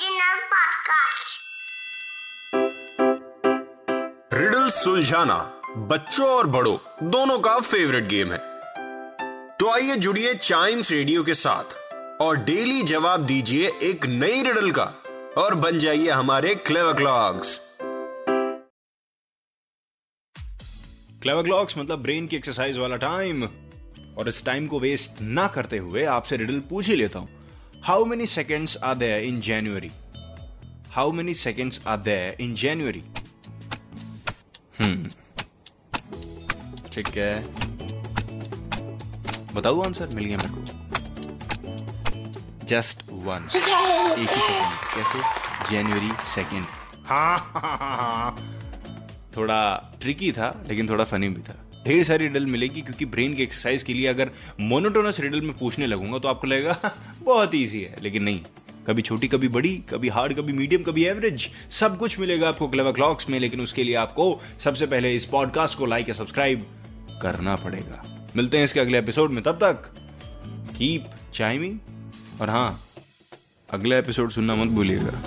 Podcast. Riddle सुलझाना बच्चों और बड़ों दोनों का फेवरेट गेम है। तो आइए जुड़िए चाइम्स रेडियो के साथ और डेली जवाब दीजिए एक नई रिडल का और बन जाइए हमारे क्लेवर क्लॉक्स क्लेवर क्लॉक्स मतलब ब्रेन की एक्सरसाइज वाला टाइम और इस टाइम को वेस्ट ना करते हुए आपसे रिडल पूछ ही लेता हूँ। How many seconds are there in January how many seconds are there in January hmm ठीक है। बताओ आंसर मिल गया मेरे को। जस्ट वन एक ही सेकेंड कैसे? जनवरी सेकेंड हाँ। हाँ, हाँ, हाँ। थोड़ा ट्रिकी था लेकिन थोड़ा फनी भी था। ढेर सारी रिडल मिलेगी क्योंकि ब्रेन की एक्सरसाइज के लिए अगर मोनोटोनस रिडल में पूछने लगूँगा तो आपको लगेगा बहुत ईजी है। लेकिन नहीं। कभी छोटी, कभी बड़ी, कभी हार्ड कभी मीडियम कभी एवरेज सब कुछ मिलेगा आपको क्लेवर क्लॉक्स में, लेकिन उसके लिए आपको सबसे पहले इस पॉडकास्ट को लाइक या सब्सक्राइब करना पड़ेगा। मिलते हैं इसके अगले एपिसोड में। तब तक कीप चाइमिंग और हाँ अगला एपिसोड सुनना मत भूलिएगा।